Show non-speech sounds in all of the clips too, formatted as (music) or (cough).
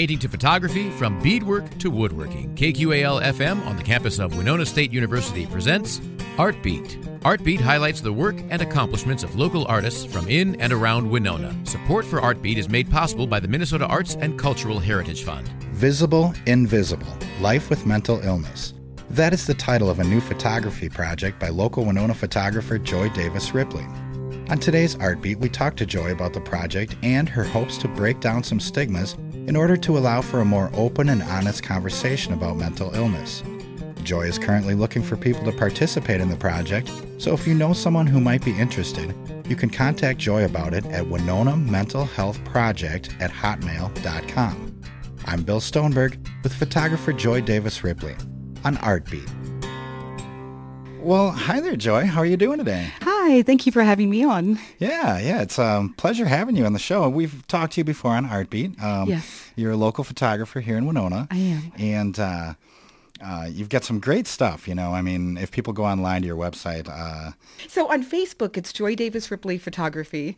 painting to photography, from beadwork to woodworking, KQAL FM on the campus of Winona State University presents Art Beat. Art Beat highlights the work and accomplishments of local artists from in and around Winona. Support for Art Beat is made possible by the Minnesota Arts and Cultural Heritage Fund. Visible, Invisible Life with Mental Illness. That is the title of a new photography project by local Winona photographer Joy Davis Ripley. On today's Art Beat, we talk to Joy about the project and her hopes to break down some stigmas in order to allow for a more open and honest conversation about mental illness. Joy is currently looking for people to participate in the project, so if you know someone who might be interested, you can contact Joy about it at Winona Mental Health Project at hotmail.com. I'm Bill Stoneberg with photographer Joy Davis Ripley on Artbeat. Well, hi there, Joy. How are you doing today? Hi, thank you for having me on. Yeah, yeah, it's a um, pleasure having you on the show. We've talked to you before on Artbeat. Um, yes. You're a local photographer here in Winona. I am. And uh, uh, you've got some great stuff, you know. I mean, if people go online to your website. Uh... So on Facebook, it's Joy Davis Ripley Photography,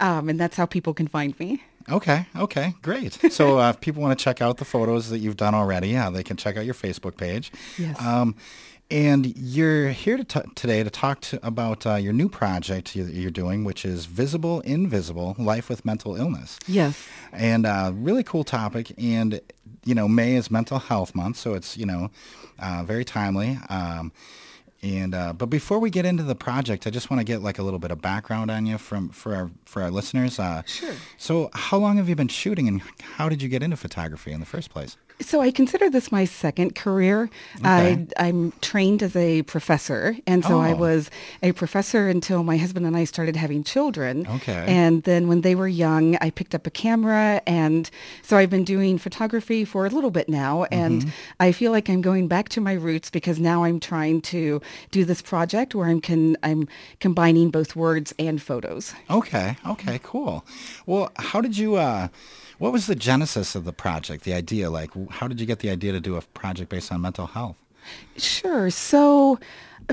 um, and that's how people can find me. Okay, okay, great. (laughs) So uh, if people want to check out the photos that you've done already, yeah, they can check out your Facebook page. Yes. Um, and you're here to t- today to talk to, about uh, your new project that you're doing, which is Visible Invisible Life with Mental Illness. Yes. And uh, really cool topic. And, you know, May is Mental Health Month, so it's, you know, uh, very timely. Um, and uh, but before we get into the project, I just want to get like a little bit of background on you from for our for our listeners. Uh, sure. So, how long have you been shooting, and how did you get into photography in the first place? So I consider this my second career. Okay. I, am trained as a professor, and so oh. I was a professor until my husband and I started having children. Okay. And then when they were young, I picked up a camera, and so I've been doing photography for a little bit now, and mm-hmm. I feel like I'm going back to my roots because now I'm trying to do this project where I'm can I'm combining both words and photos. Okay. Okay. Cool. Well, how did you? Uh, what was the genesis of the project, the idea? Like, how did you get the idea to do a project based on mental health? Sure. So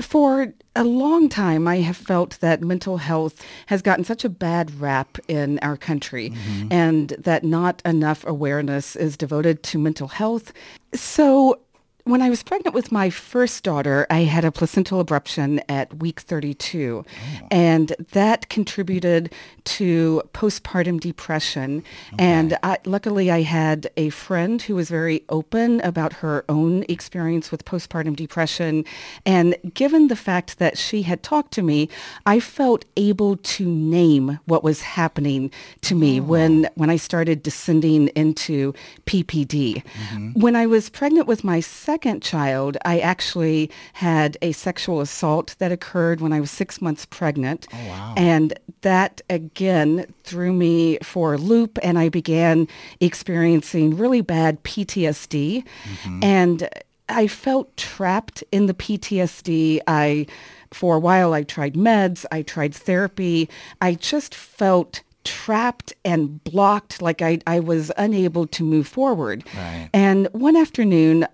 for a long time, I have felt that mental health has gotten such a bad rap in our country mm-hmm. and that not enough awareness is devoted to mental health. So when I was pregnant with my first daughter, I had a placental abruption at week 32, oh. and that contributed to postpartum depression. Okay. And I, luckily, I had a friend who was very open about her own experience with postpartum depression. And given the fact that she had talked to me, I felt able to name what was happening to me oh. when, when I started descending into PPD. Mm-hmm. When I was pregnant with my second second child, I actually had a sexual assault that occurred when I was six months pregnant. Oh, wow. And that again threw me for a loop and I began experiencing really bad PTSD. Mm-hmm. And I felt trapped in the PTSD. I, for a while, I tried meds, I tried therapy. I just felt trapped and blocked like I, I was unable to move forward right. and one afternoon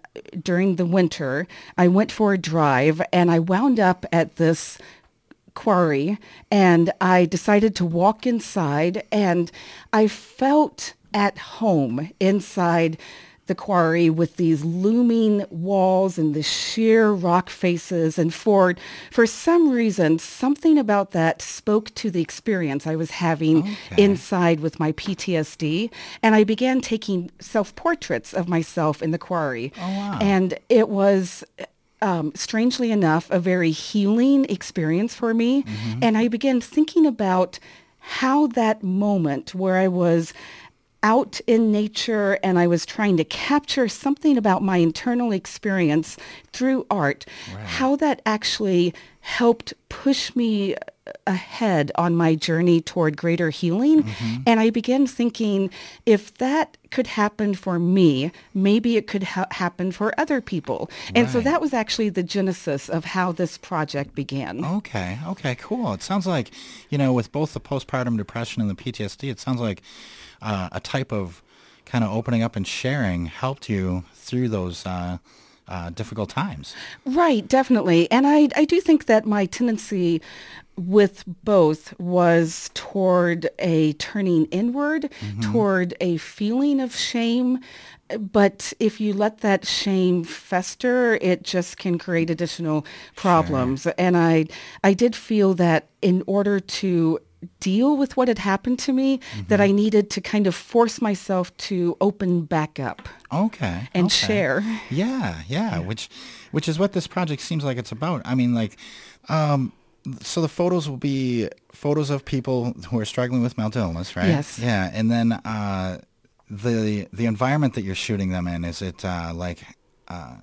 during the winter i went for a drive and i wound up at this quarry and i decided to walk inside and i felt at home inside the quarry with these looming walls and the sheer rock faces. And for, for some reason, something about that spoke to the experience I was having okay. inside with my PTSD. And I began taking self-portraits of myself in the quarry. Oh, wow. And it was um, strangely enough, a very healing experience for me. Mm-hmm. And I began thinking about how that moment where I was out in nature and I was trying to capture something about my internal experience through art, how that actually helped push me ahead on my journey toward greater healing. Mm-hmm. And I began thinking, if that could happen for me, maybe it could ha- happen for other people. Right. And so that was actually the genesis of how this project began. Okay, okay, cool. It sounds like, you know, with both the postpartum depression and the PTSD, it sounds like uh, a type of kind of opening up and sharing helped you through those uh, uh, difficult times. Right, definitely. And I, I do think that my tendency with both was toward a turning inward, mm-hmm. toward a feeling of shame. But if you let that shame fester, it just can create additional problems. Sure. And I, I did feel that in order to deal with what had happened to me mm-hmm. that I needed to kind of force myself to open back up. Okay. And okay. share. Yeah, yeah, yeah, which which is what this project seems like it's about. I mean like um so the photos will be photos of people who are struggling with mental illness, right? Yes. Yeah, and then uh the the environment that you're shooting them in is it uh like uh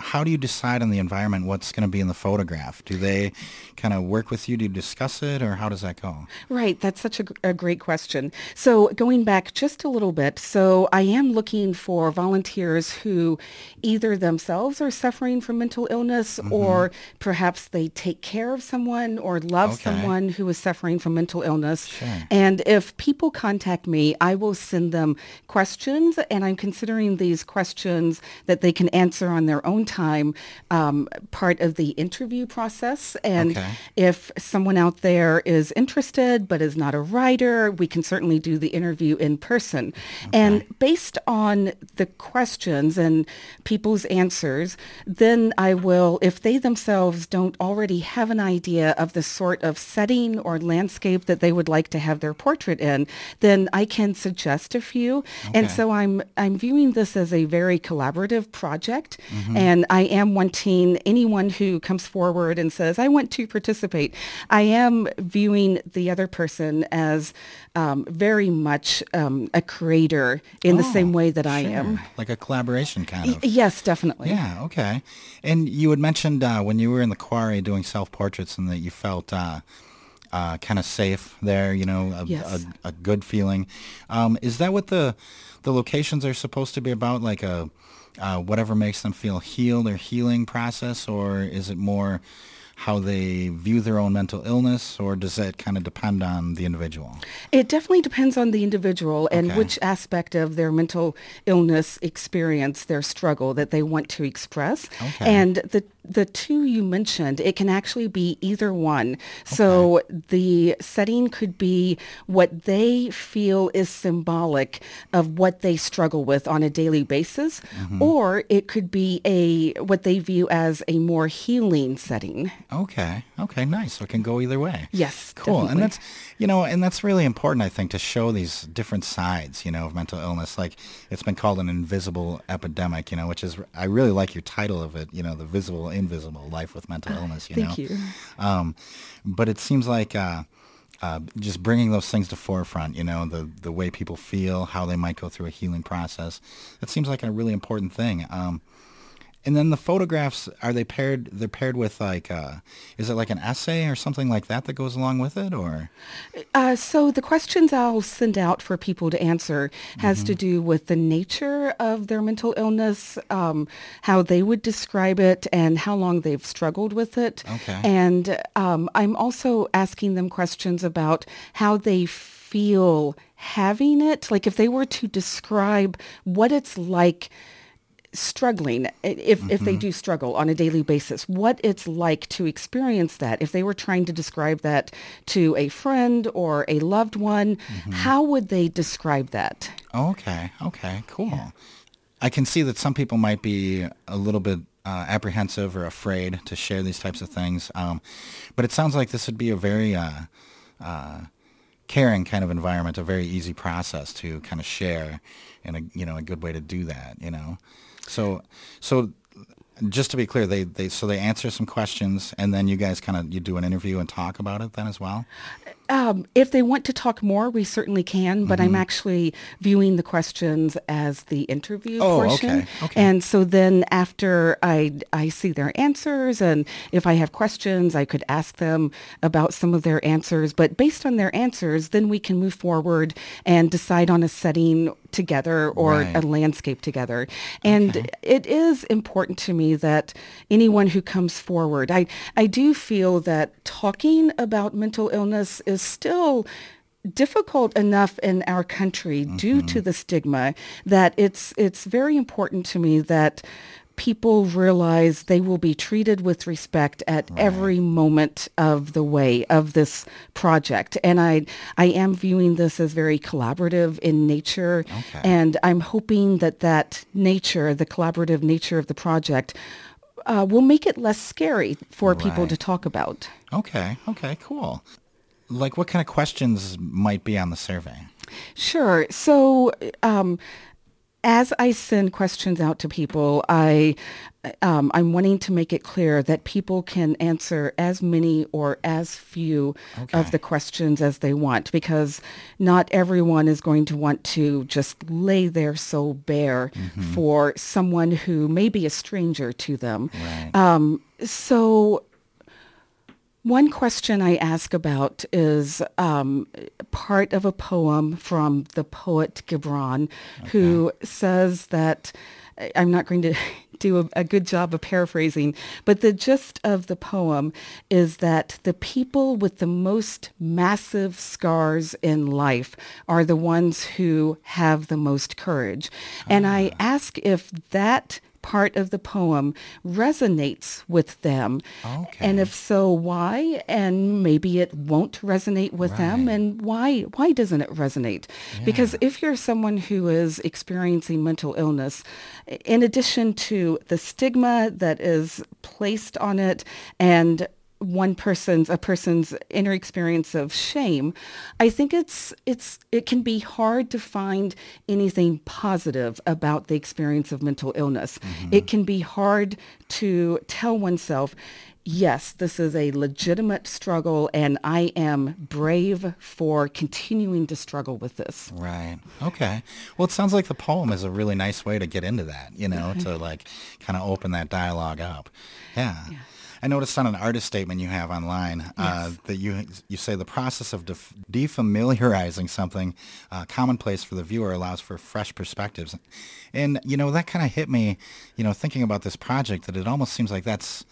how do you decide on the environment what's going to be in the photograph? Do they kind of work with you to discuss it, or how does that go? Right, that's such a, a, great question. So going back just a little bit, so I am looking for volunteers who either themselves are suffering from mental illness, mm-hmm. or perhaps they take care of someone or love okay. someone who is suffering from mental illness. Sure. And if people contact me, I will send them questions, and I'm considering these questions that they can answer on their own time um, part of the interview process. And okay. if someone out there is interested but is not a writer, we can certainly do the interview in person. Okay. And based on the questions and people's answers, then I will, if they themselves don't already have an idea of the sort of setting or landscape that they would like to have their portrait in, then I can suggest a few. Okay. And so I'm I'm viewing this as a very collaborative project. Mm-hmm. And and I am wanting anyone who comes forward and says, I want to participate, I am viewing the other person as um, very much um, a creator in oh, the same way that sure. I am. Like a collaboration kind of. yes, definitely. Yeah, okay. And you had mentioned uh, when you were in the quarry doing self-portraits and that you felt... Uh, uh, kind of safe there, you know, a, yes. a, a good feeling. Um, is that what the the locations are supposed to be about? Like a uh, whatever makes them feel healed or healing process, or is it more how they view their own mental illness, or does that kind of depend on the individual? It definitely depends on the individual and okay. which aspect of their mental illness experience, their struggle that they want to express. Okay. And the the two you mentioned, it can actually be either one. Okay. So the setting could be what they feel is symbolic of what they struggle with on a daily basis, mm-hmm. or it could be a what they view as a more healing setting. Okay. Okay. Nice. So it can go either way. Yes. Cool. Definitely. And that's you know, and that's really important, I think, to show these different sides, you know, of mental illness. Like it's been called an invisible epidemic, you know, which is I really like your title of it, you know, the visible invisible life with mental ah, illness. You Thank know? you. Um, but it seems like uh, uh, just bringing those things to forefront, you know, the the way people feel, how they might go through a healing process. That seems like a really important thing. Um, and then the photographs are they paired? They're paired with like, uh, is it like an essay or something like that that goes along with it, or? Uh, so the questions I'll send out for people to answer has mm-hmm. to do with the nature of their mental illness, um, how they would describe it, and how long they've struggled with it. Okay. And um, I'm also asking them questions about how they feel having it, like if they were to describe what it's like struggling if, mm-hmm. if they mm-hmm. do struggle on a daily basis what it's like to experience that if they were trying to describe that to a friend or a loved one mm-hmm. how would they describe that okay okay cool yeah. i can see that some people might be a little bit uh, apprehensive or afraid to share these types of things um, but it sounds like this would be a very uh, uh, caring kind of environment a very easy process to kind of share and a you know a good way to do that you know so, so just to be clear, they, they so they answer some questions, and then you guys kind of you do an interview and talk about it then as well. Um, if they want to talk more, we certainly can, but mm-hmm. I'm actually viewing the questions as the interview oh, portion. Okay. okay. And so then after I, I see their answers, and if I have questions, I could ask them about some of their answers. But based on their answers, then we can move forward and decide on a setting together or right. a landscape together. And okay. it is important to me that anyone who comes forward, I, I do feel that talking about mental illness is still difficult enough in our country mm-hmm. due to the stigma that it's it's very important to me that people realize they will be treated with respect at right. every moment of the way of this project. And I, I am viewing this as very collaborative in nature. Okay. And I'm hoping that that nature, the collaborative nature of the project, uh, will make it less scary for right. people to talk about. Okay. Okay. Cool. Like, what kind of questions might be on the survey? Sure. So, um, as I send questions out to people, I um, I'm wanting to make it clear that people can answer as many or as few okay. of the questions as they want because not everyone is going to want to just lay their soul bare mm-hmm. for someone who may be a stranger to them. Right. Um, so one question I ask about is um, part of a poem from the poet Gibran, okay. who says that I'm not going to (laughs) do a, a, good job of paraphrasing, but the gist of the poem is that the people with the most massive scars in life are the ones who have the most courage. And I ah. ask if that part of the poem resonates with them. Okay. And if so, why? And maybe it won't resonate with right. them. And why why doesn't it resonate? Yeah. Because if you're someone who is experiencing mental illness, in addition to the stigma that is placed on it and one person's a person's inner experience of shame i think it's it's it can be hard to find anything positive about the experience of mental illness mm-hmm. it can be hard to tell oneself yes this is a legitimate struggle and i am brave for continuing to struggle with this right okay well it sounds like the poem is a really nice way to get into that you know to like kind of open that dialogue up yeah. yeah. I noticed on an artist statement you have online uh, yes. that you you say the process of def- defamiliarizing something uh, commonplace for the viewer allows for fresh perspectives, and you know that kind of hit me, you know, thinking about this project that it almost seems like that's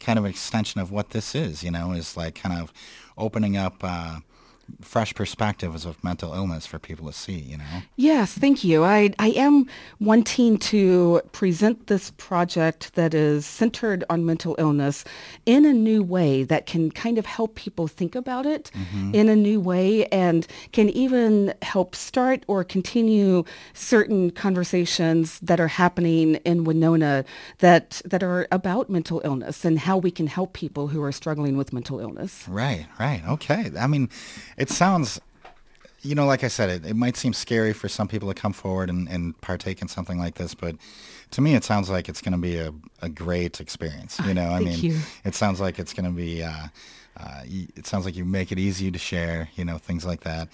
kind of an extension of what this is. You know, is like kind of opening up. Uh, fresh perspectives of mental illness for people to see, you know? Yes, thank you. I, I am wanting to present this project that is centered on mental illness in a new way that can kind of help people think about it mm-hmm. in a new way and can even help start or continue certain conversations that are happening in Winona that, that are about mental illness and how we can help people who are struggling with mental illness. Right, right. Okay. I mean, it sounds, you know, like I said, it, it might seem scary for some people to come forward and, and partake in something like this, but to me, it sounds like it's going to be a, a great experience. You know, I mean, you. it sounds like it's going to be, uh, uh, it sounds like you make it easy to share, you know, things like that.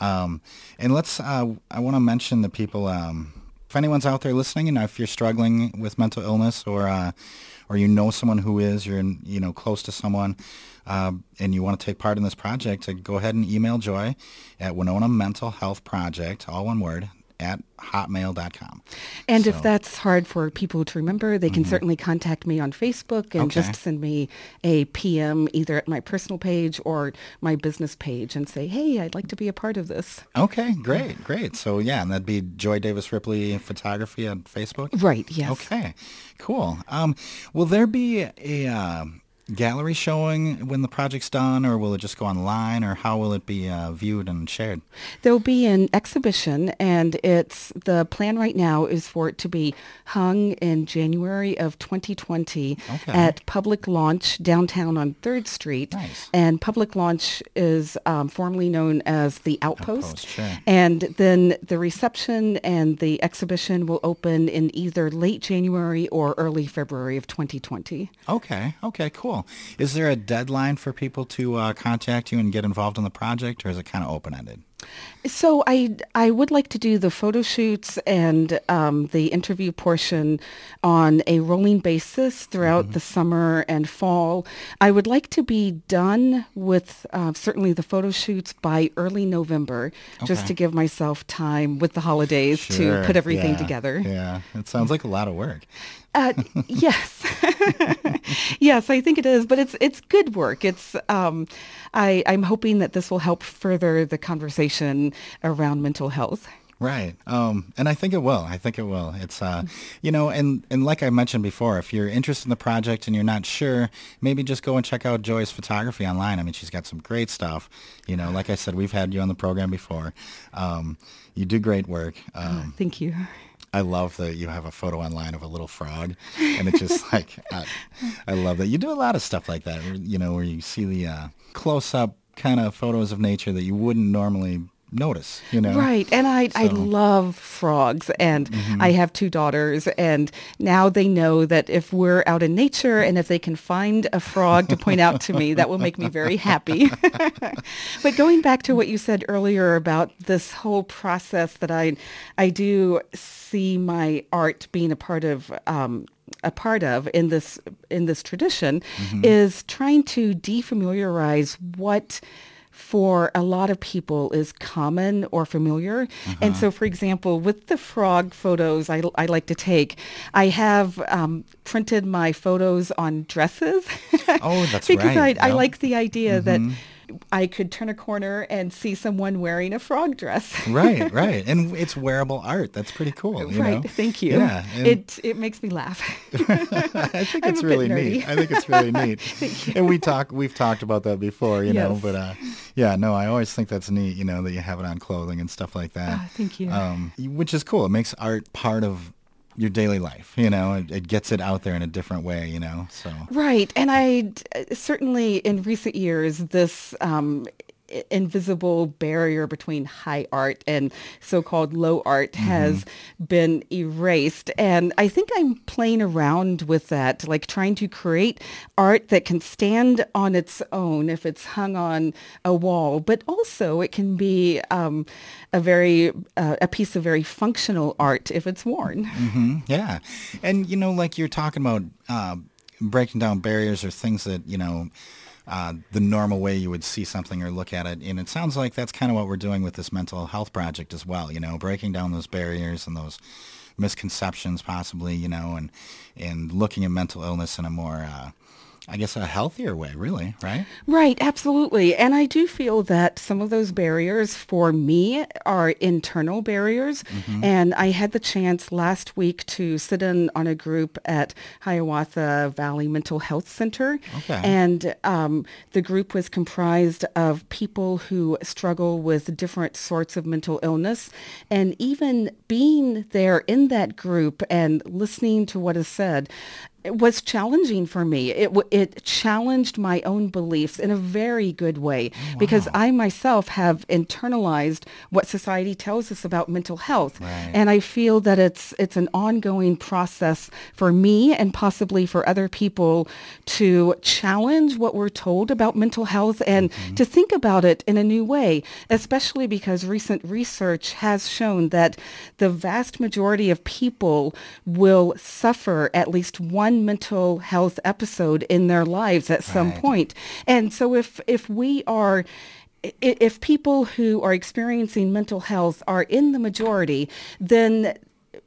Um, and let's, uh, I want to mention the people, um, if anyone's out there listening and if you're struggling with mental illness or, uh, or you know someone who is, you're in, you know, close to someone, uh, and you want to take part in this project, to go ahead and email Joy at Winona Mental Health Project, all one word, at hotmail.com. And so. if that's hard for people to remember, they can mm-hmm. certainly contact me on Facebook and okay. just send me a PM either at my personal page or my business page and say, hey, I'd like to be a part of this. Okay, great, great. So yeah, and that'd be Joy Davis Ripley Photography on Facebook? Right, yes. Okay, cool. Um, will there be a... Uh, gallery showing when the project's done, or will it just go online, or how will it be uh, viewed and shared? There will be an exhibition, and it's the plan right now is for it to be hung in January of 2020 okay. at Public Launch downtown on Third Street. Nice. And Public Launch is um, formerly known as the Outpost. Outpost sure. And then the reception and the exhibition will open in either late January or early February of 2020. Okay. Okay. Cool. Is there a deadline for people to uh, contact you and get involved in the project, or is it kind of open-ended? So I I would like to do the photo shoots and um, the interview portion on a rolling basis throughout mm-hmm. the summer and fall. I would like to be done with uh, certainly the photo shoots by early November, okay. just to give myself time with the holidays sure. to put everything yeah. together. Yeah, it sounds like a lot of work. Uh, yes, (laughs) yes, I think it is, but it's it's good work. It's um, I I'm hoping that this will help further the conversation around mental health. Right. Um, and I think it will. I think it will. It's, uh, you know, and, and like I mentioned before, if you're interested in the project and you're not sure, maybe just go and check out Joy's photography online. I mean, she's got some great stuff. You know, like I said, we've had you on the program before. Um, you do great work. Um, Thank you. I love that you have a photo online of a little frog, and it's just (laughs) like I, I love that you do a lot of stuff like that. You know, where you see the uh, close-up kind of photos of nature that you wouldn't normally notice, you know? Right. And I, I love frogs and I have two daughters and now they know that if we're out in nature and if they can find a frog to point out to me, that will make me very happy. (laughs) but going back to what you said earlier about this whole process that I, I do see my art being a part of, um, a part of in this in this tradition is trying to defamiliarize what for a lot of people is common or familiar. And so, for example, with the frog photos I, I like to take, I have um, printed my photos on dresses. Oh, that's (laughs) because right. I, I Yep. like the idea that I could turn a corner and see someone wearing a frog dress. (laughs) right, right. And it's wearable art. That's pretty cool. You right. know? Thank you. Yeah. and it it makes me laugh. (laughs) (laughs) I think it's really neat. I think it's really neat. And we talk we've talked about that before, you know, but uh yeah, no, I always think that's neat, you know, that you have it on clothing and stuff like that. Ah, thank you. Um which is cool. It makes art part of your daily life, you know. It, it gets it out there in a different way, you know. So Right. And I certainly in recent years, this um, invisible barrier between high art and so-called low art has been erased. And I think I'm playing around with that, like trying to create art that can stand on its own if it's hung on a wall, but also it can be um, a very, uh, a piece of very functional art if it's worn. Mhm, yeah. And you know, like you're talking about uh, breaking down barriers or things that, you know, uh, the normal way you would see something or look at it. And it sounds like that's kind of what we're doing with this mental health project as well, you know, breaking down those barriers and those misconceptions possibly, you know, and, and looking at mental illness in a more, uh, I guess, a healthier way, really, right? Right, absolutely. And I do feel that some of those barriers for me are internal barriers. And I had the chance last week to sit in on a group at Hiawatha Valley Mental Health Center. Okay. And um, the group was comprised of people who struggle with different sorts of mental illness. And even being there in that group and listening to what is said, it was challenging for me. It it challenged my own beliefs in a very good way oh, because I myself have internalized what society tells us about mental health, Right. and I feel that it's it's an ongoing process for me and possibly for other people to challenge what we're told about mental health and mm-hmm. to think about it in a new way, especially because recent research has shown that the vast majority of people will suffer at least one mental health episode in their lives at some Right. point. And so if if we are if people who are experiencing mental health are in the majority, then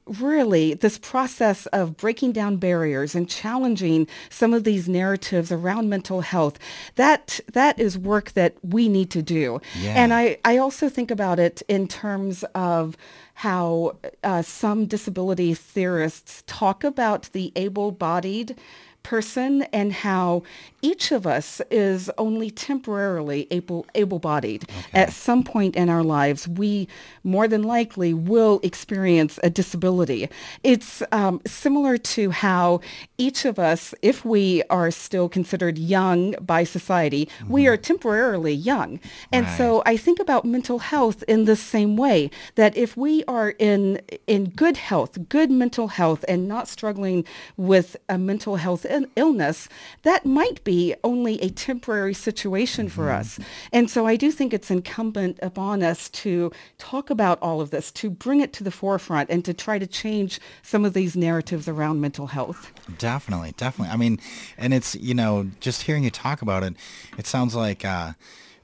really this process of breaking down barriers and challenging some of these narratives around mental health that that is work that we need to do Yeah. and i i also think about it in terms of how uh, some disability theorists talk about the able-bodied person and how each of us is only temporarily able able-bodied. At some point in our lives we more than likely will experience a disability. It's um, similar to how each of us if we are still considered young by society we are temporarily young. And Right. so I think about mental health in the same way that if we are in in good health, good mental health and not struggling with a mental health illness, that might be only a temporary situation for us. And so I do think it's incumbent upon us to talk about all of this, to bring it to the forefront and to try to change some of these narratives around mental health. Definitely, definitely. I mean, and it's you know just hearing you talk about it, it sounds like uh,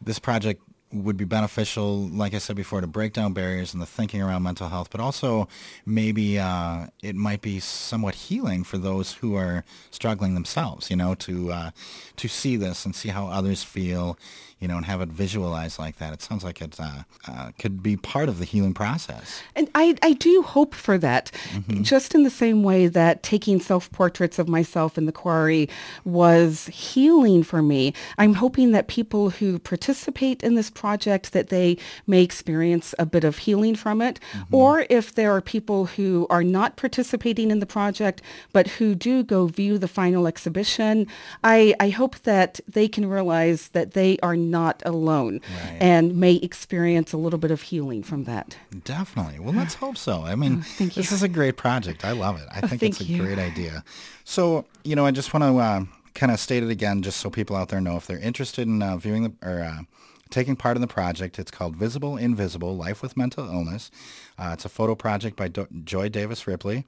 this project would be beneficial, like I said before, to break down barriers and the thinking around mental health, but also maybe uh, it might be somewhat healing for those who are struggling themselves, you know, to uh, to see this and see how others feel, you know, and have it visualized like that. It sounds like it uh, uh could be part of the healing process. And I, I do hope for that, mm-hmm. just in the same way that taking self-portraits of myself in the quarry was healing for me. I'm hoping that people who participate in this project that they may experience a bit of healing from it. Mm-hmm. Or if there are people who are not participating in the project, but who do go view the final exhibition, I, I hope that they can realize that they are not alone right. and may experience a little bit of healing from that. Definitely. Well, let's hope so. I mean, oh, this is a great project. I love it. I oh, (laughs) think it's a you. great idea. So, you know, I just want to uh, kind of state it again just so people out there know if they're interested in uh, viewing the, or uh, taking part in the project. It's called Visible Invisible, Life with Mental Illness. Uh, it's a photo project by Do- Joy Davis Ripley.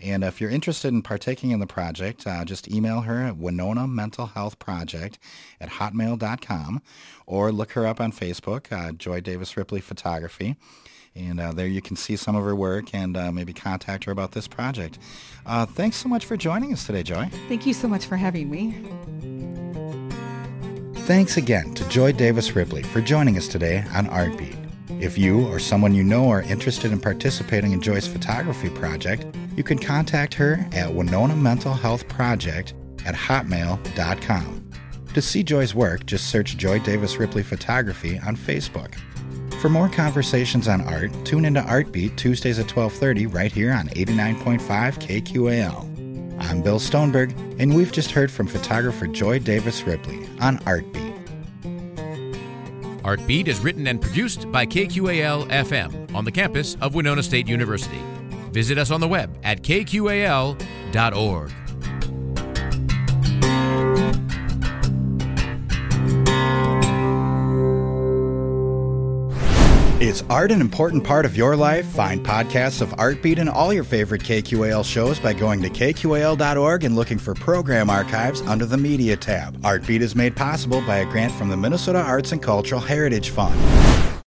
And if you're interested in partaking in the project, uh, just email her at Winona Mental Health Project at hotmail.com or look her up on Facebook, uh, Joy Davis Ripley Photography. And uh, there you can see some of her work and uh, maybe contact her about this project. Uh, thanks so much for joining us today, Joy. Thank you so much for having me. Thanks again to Joy Davis Ripley for joining us today on Artbeat. If you or someone you know are interested in participating in Joy's photography project, you can contact her at Winona Mental Health Project at hotmail.com. To see Joy's work, just search Joy Davis Ripley Photography on Facebook. For more conversations on art, tune into Artbeat Tuesdays at 12:30 right here on 89.5 KQAL. I'm Bill Stoneberg, and we've just heard from photographer Joy Davis Ripley on Artbeat. Artbeat is written and produced by KQAL FM on the campus of Winona State University. Visit us on the web at kqal.org. Is art an important part of your life? Find podcasts of Artbeat and all your favorite KQAL shows by going to kqal.org and looking for program archives under the Media tab. Artbeat is made possible by a grant from the Minnesota Arts and Cultural Heritage Fund.